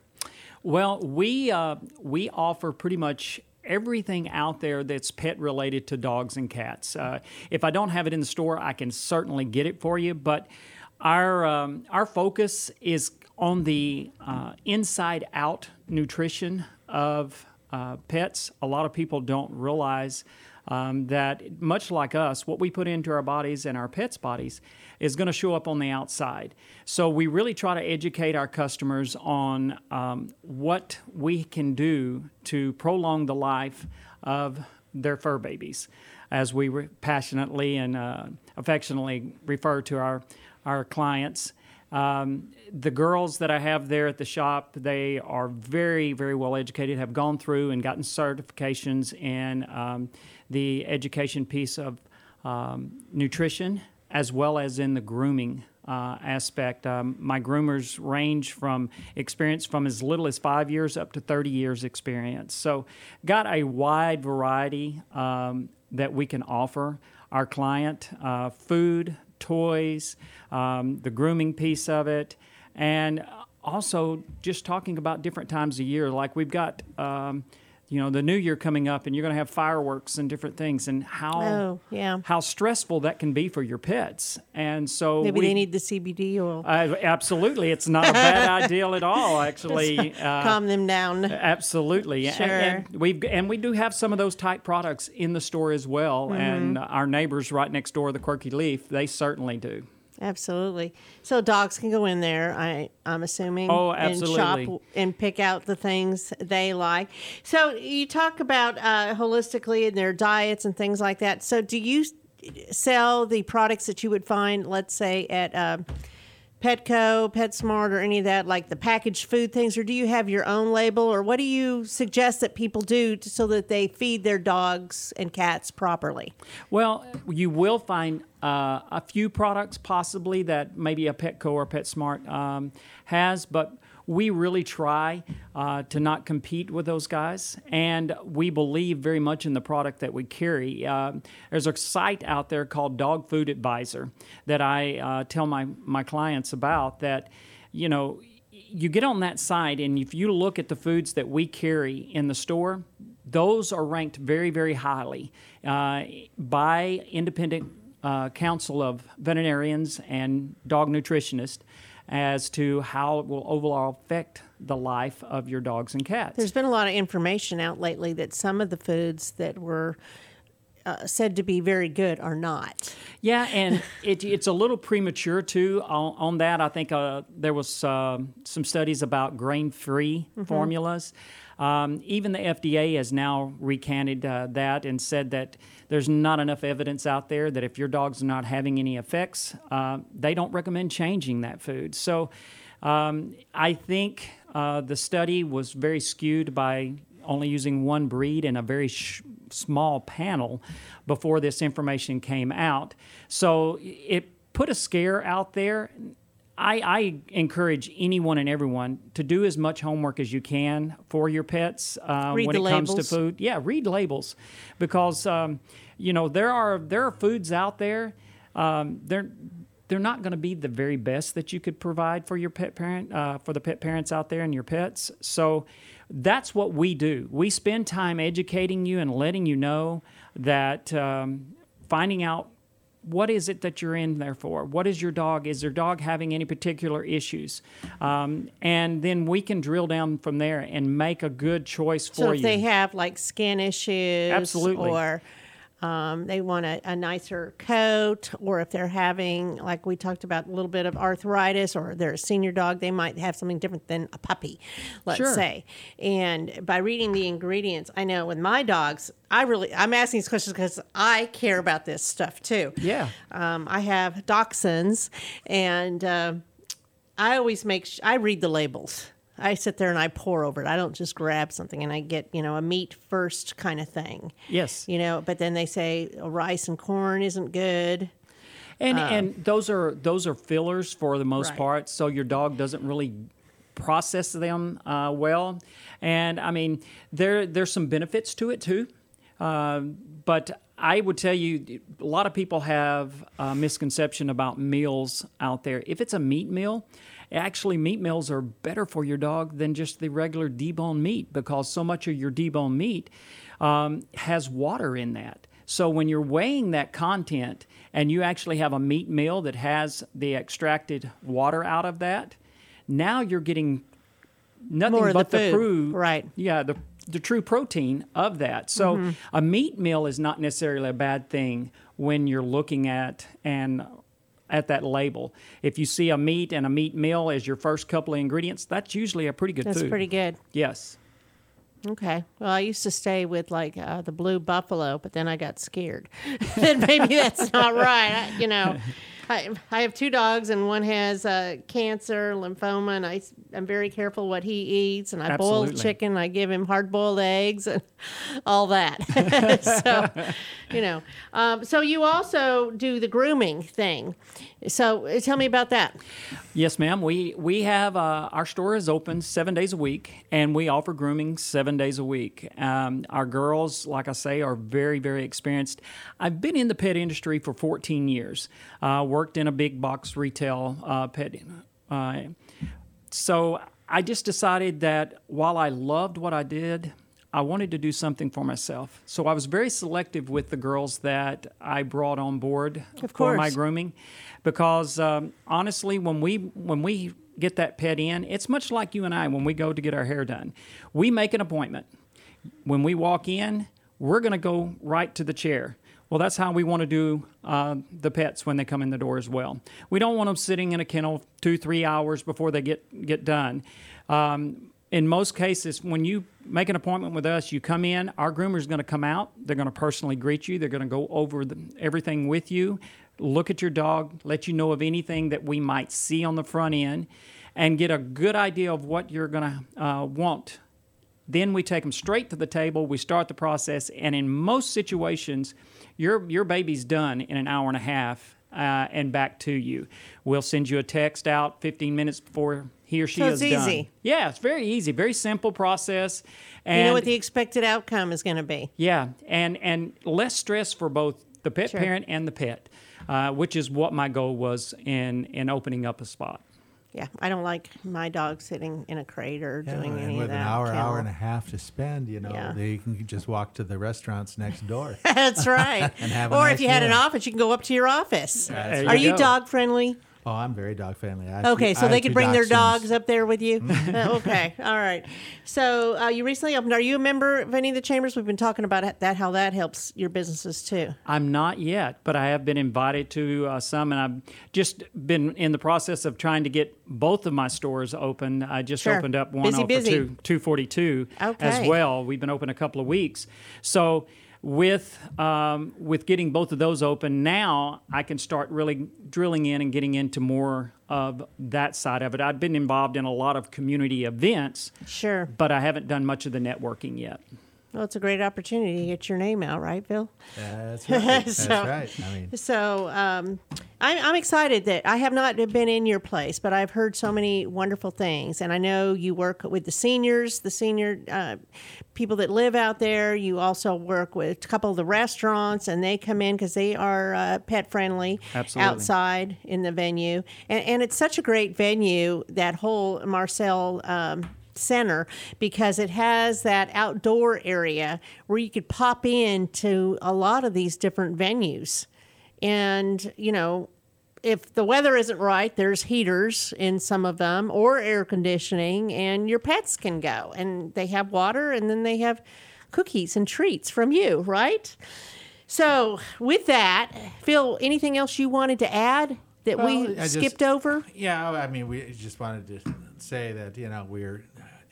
Well, we uh, we offer pretty much everything out there that's pet related to dogs and cats. Uh, if I don't have it in the store, I can certainly get it for you. But our um, our focus is on the uh, inside out nutrition of uh, pets. A lot of people don't realize. Um, that much like us, what we put into our bodies and our pets' bodies is going to show up on the outside. So we really try to educate our customers on um, what we can do to prolong the life of their fur babies, as we re- passionately and uh, affectionately refer to our our clients. Um, the girls that I have there at the shop, they are very, very well educated, have gone through and gotten certifications in um, the education piece of um, nutrition as well as in the grooming uh, aspect. Um, my groomers range from experience from as little as five years up to 30 years experience. So, got a wide variety um, that we can offer our client uh, food, toys, um, the grooming piece of it, and also just talking about different times of year. Like we've got um, you know the new year coming up and you're going to have fireworks and different things and how Oh, yeah. how stressful that can be for your pets and so Maybe we, they need the CBD oil. uh, absolutely it's not a bad idea at all actually uh, calm them down. Absolutely, And- Sure. And, we've and we do have some of those type products in the store as well. And Mhm. our neighbors right next door, the Quirky Leaf, they certainly do. Absolutely. So dogs can go in there. I I'm assuming. Oh, And absolutely. shop and pick out the things they like. So you talk about uh, holistically in their diets and things like that. So do you sell the products that you would find, let's say at um Petco, PetSmart, or any of that, like the packaged food things, or do you have your own label, or what do you suggest that people do to, so that they feed their dogs and cats properly? Well, you will find uh, a few products possibly that maybe a Petco or PetSmart um, has, but we really try uh, to not compete with those guys, and we believe very much in the product that we carry. Uh, there's a site out there called Dog Food Advisor that I uh, tell my my clients about. That you know, you get on that site, and if you look at the foods that we carry in the store, those are ranked very, very highly uh, by independent uh, council of veterinarians and dog nutritionists as to how it will overall affect the life of your dogs and cats. There's been a lot of information out lately that some of the foods that were uh, said to be very good are not. Yeah, and it, it's a little premature too on, on that. I think uh, there was uh, some studies about grain-free Mhm. formulas. Um, even the FDA has now recanted uh, that and said that there's not enough evidence out there that if your dog's not having any effects, uh, they don't recommend changing that food. So um, I think uh, the study was very skewed by only using one breed and a very sh- small panel before this information came out. So it put a scare out there. I, I encourage anyone and everyone to do as much homework as you can for your pets uh, when it comes to food. Yeah, read labels because um, you know there are there are foods out there. Um, they're they're not going to be the very best that you could provide for your pet parent uh, for the pet parents out there and your pets. So that's what we do. We spend time educating you and letting you know that um, finding out what is it that you're in there for? What is your dog? Is your dog having any particular issues? Um, and then we can drill down from there and make a good choice for So if you. they have like skin issues, Absolutely. or um, they want a, a nicer coat, or if they're having, like we talked about, a little bit of arthritis, or they're a senior dog, they might have something different than a puppy, let's Sure. say. And by reading the ingredients, I know with my dogs, I really, I'm asking these questions because I care about this stuff too. Yeah. Um, I have dachshunds, and uh, I always make. Sh- I read the labels. I sit there and I pour over it. I don't just grab something and I get you know a meat first kind of thing. Yes. You know, but then they say oh, rice and corn isn't good. And Um, and those are those are fillers for the most Right. part, so your dog doesn't really process them uh, well. And I mean, there there's some benefits to it too, Um but I would tell you, a lot of people have a misconception about meals out there. If it's a meat meal, actually meat meals are better for your dog than just the regular deboned meat because so much of your deboned meat um, has water in that. So when you're weighing that content and you actually have a meat meal that has the extracted water out of that, now you're getting nothing More but the the, food, right. Yeah, the the true protein of that. So Mhm. a meat meal is not necessarily a bad thing when you're looking at and at that label. If you see a meat and a meat meal as your first couple of ingredients, that's usually a pretty good That's food. pretty good. Yes. Okay. Well, I used to stay with like uh, the blue buffalo, but then I got scared. then maybe that's not right. I, you know, I, I have two dogs, and one has uh, cancer, lymphoma, and I I'm very careful what he eats, and I boil chicken. I give him hard boiled eggs and all that. so, you know. Um, so you also do the grooming thing. So uh, tell me about that. Yes, ma'am. We we have uh, our store is open seven days a week, and we offer grooming seven days a week. Um, our girls, like I say, are very very experienced. I've been in the pet industry for 14 years. Uh, worked in a big box retail uh, pet. Uh, so I just decided that while I loved what I did, I wanted to do something for myself. So I was very selective with the girls that I brought on board Of for my grooming, because um, honestly, when we when we get that pet in, it's much like you and I when we go to get our hair done. We make an appointment. When we walk in, we're going to go right to the chair. Well, that's how we want to do uh, the pets when they come in the door as well. We don't want them sitting in a kennel two, three hours before they get get done. Um, in most cases, when you make an appointment with us, you come in. Our groomer is going to come out. They're going to personally greet you. They're going to go over the, everything with you, look at your dog, let you know of anything that we might see on the front end, and get a good idea of what you're going to uh, want then we take them straight to the table. We start the process, and in most situations, your your baby's done in an hour and a half uh, and back to you. We'll send you a text out 15 minutes before he or she So is it's done. easy. Yeah, it's very easy, very simple process. And you know what the expected outcome is going to be. yeah, and and less stress for both the pet Sure. parent and the pet, uh, which is what my goal was in in opening up a spot. Yeah, I don't like my dog sitting in a crate or Yeah, doing and any with of that. an hour, kennel. hour and a half to spend, you know, Yeah. they can just walk to the restaurants next door. That's right. and have a or nice if you had an office, you can go up to your office. That's Are right. you dog friendly? Oh, I'm very dog friendly. I Okay, two- so I they have could bring their dachshunds. dogs up there with you. Uh, okay, all right. So uh, you recently opened. Are you a member of any of the chambers? We've been talking about that, how that helps your businesses too. I'm not yet, but I have been invited to uh, some, and I've just been in the process of trying to get both of my stores open. I just Sure. opened up one Busy, over busy. two, 242 as well. We've been open a couple of weeks, so with um, with getting both of those open now, I can start really drilling in and getting into more of that side of it. I've been involved in a lot of community events, Sure. but I haven't done much of the networking yet. Well, it's a great opportunity to get your name out, right, Bill? That's right. That's So- right. I mean, So um, I'm, I'm excited that I have not been in your place, but I've heard so many wonderful things. And I know you work with the seniors, the senior uh, people that live out there. You also work with a couple of the restaurants, and they come in because they are uh, pet friendly Absolutely. outside in the venue. And, and it's such a great venue, that whole Marcel. Um, center because it has that outdoor area where you could pop in to a lot of these different venues. And you know if the weather isn't right there's heaters in some of them or air conditioning and your pets can go and they have water and then they have cookies and treats from you right? So with that phil anything else you wanted to add that Well, we I just- skipped over? Yeah, I mean, we just wanted to say that you know we're,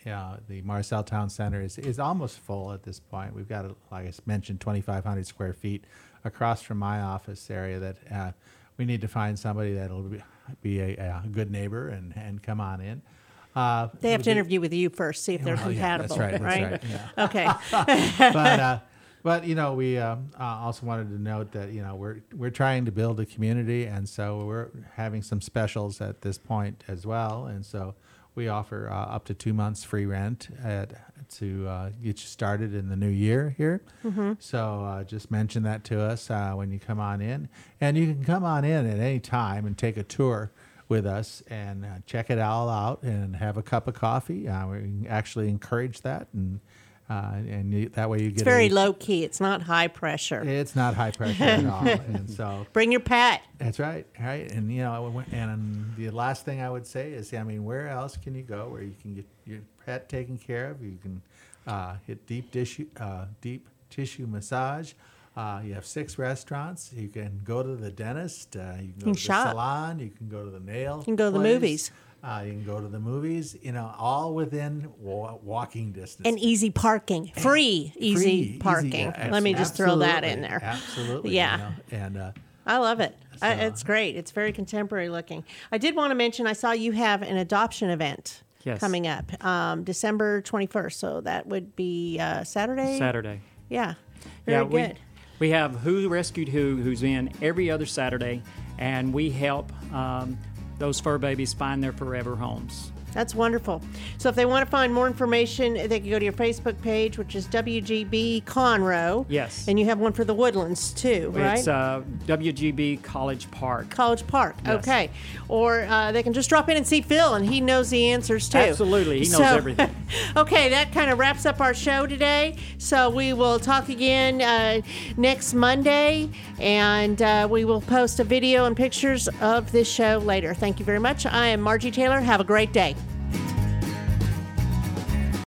yeah, the Marcel Town Center is, is almost full at this point. We've got, like I mentioned, 2,500 square feet across from my office area. That uh, we need to find somebody that'll be, be a, a good neighbor and, and come on in. Uh, they have to the- interview with you first see if they're yeah, compatible that's right. That's right. yeah. okay but uh, but you know we um, uh, also wanted to note that you know we're we're trying to build a community and so we're having some specials at this point as well and so we offer uh, up to two months free rent at, to uh, get you started in the new year here. Mhm. so uh, just mention that to us uh, when you come on in. And you can come on in at any time and take a tour with us and uh, check it all out and have a cup of coffee. Uh, we actually encourage that and uh, and you, that way you get it's very a, low key it's not high pressure It's not high pressure at all, and so bring your pet that's right, right. And you know, and the last thing I would say is, I mean, where else can you go where you can get your pet taken care of? You can uh, hit deep tissue, uh, deep tissue massage. Uh, you have six restaurants. You can go to the dentist. Uh, you can go can to the salon. You can go to the nail. You can go to the movies. Uh, you can go to the movies. You know, all within wa- walking distance. and easy parking free easy Free, parking yeah, let me just throw that in there Absolutely. you yeah know, And uh, I love it. I, it's great. It's very contemporary looking. I did want to mention I saw you have an adoption event Yes. coming up, um, December 21st. So that would be uh, Saturday. Saturday. Yeah. Very yeah, we, good. We have Who Rescued Who, who's in every other Saturday, and we help um, those fur babies find their forever homes. That's wonderful. So if they want to find more information, they can go to your Facebook page, which is WGB Conroe. Yes. And you have one for the Woodlands too, right? It's uh, WGB College Park. College Park. Yes. Okay. Or uh, they can just drop in and see Phil, and he knows the answers too. Absolutely, he knows So- everything. okay, that kind of wraps up our show today. So we will talk again uh, next Monday, and uh, we will post a video and pictures of this show later. Thank you very much. I am Margie Taylor. Have a great day.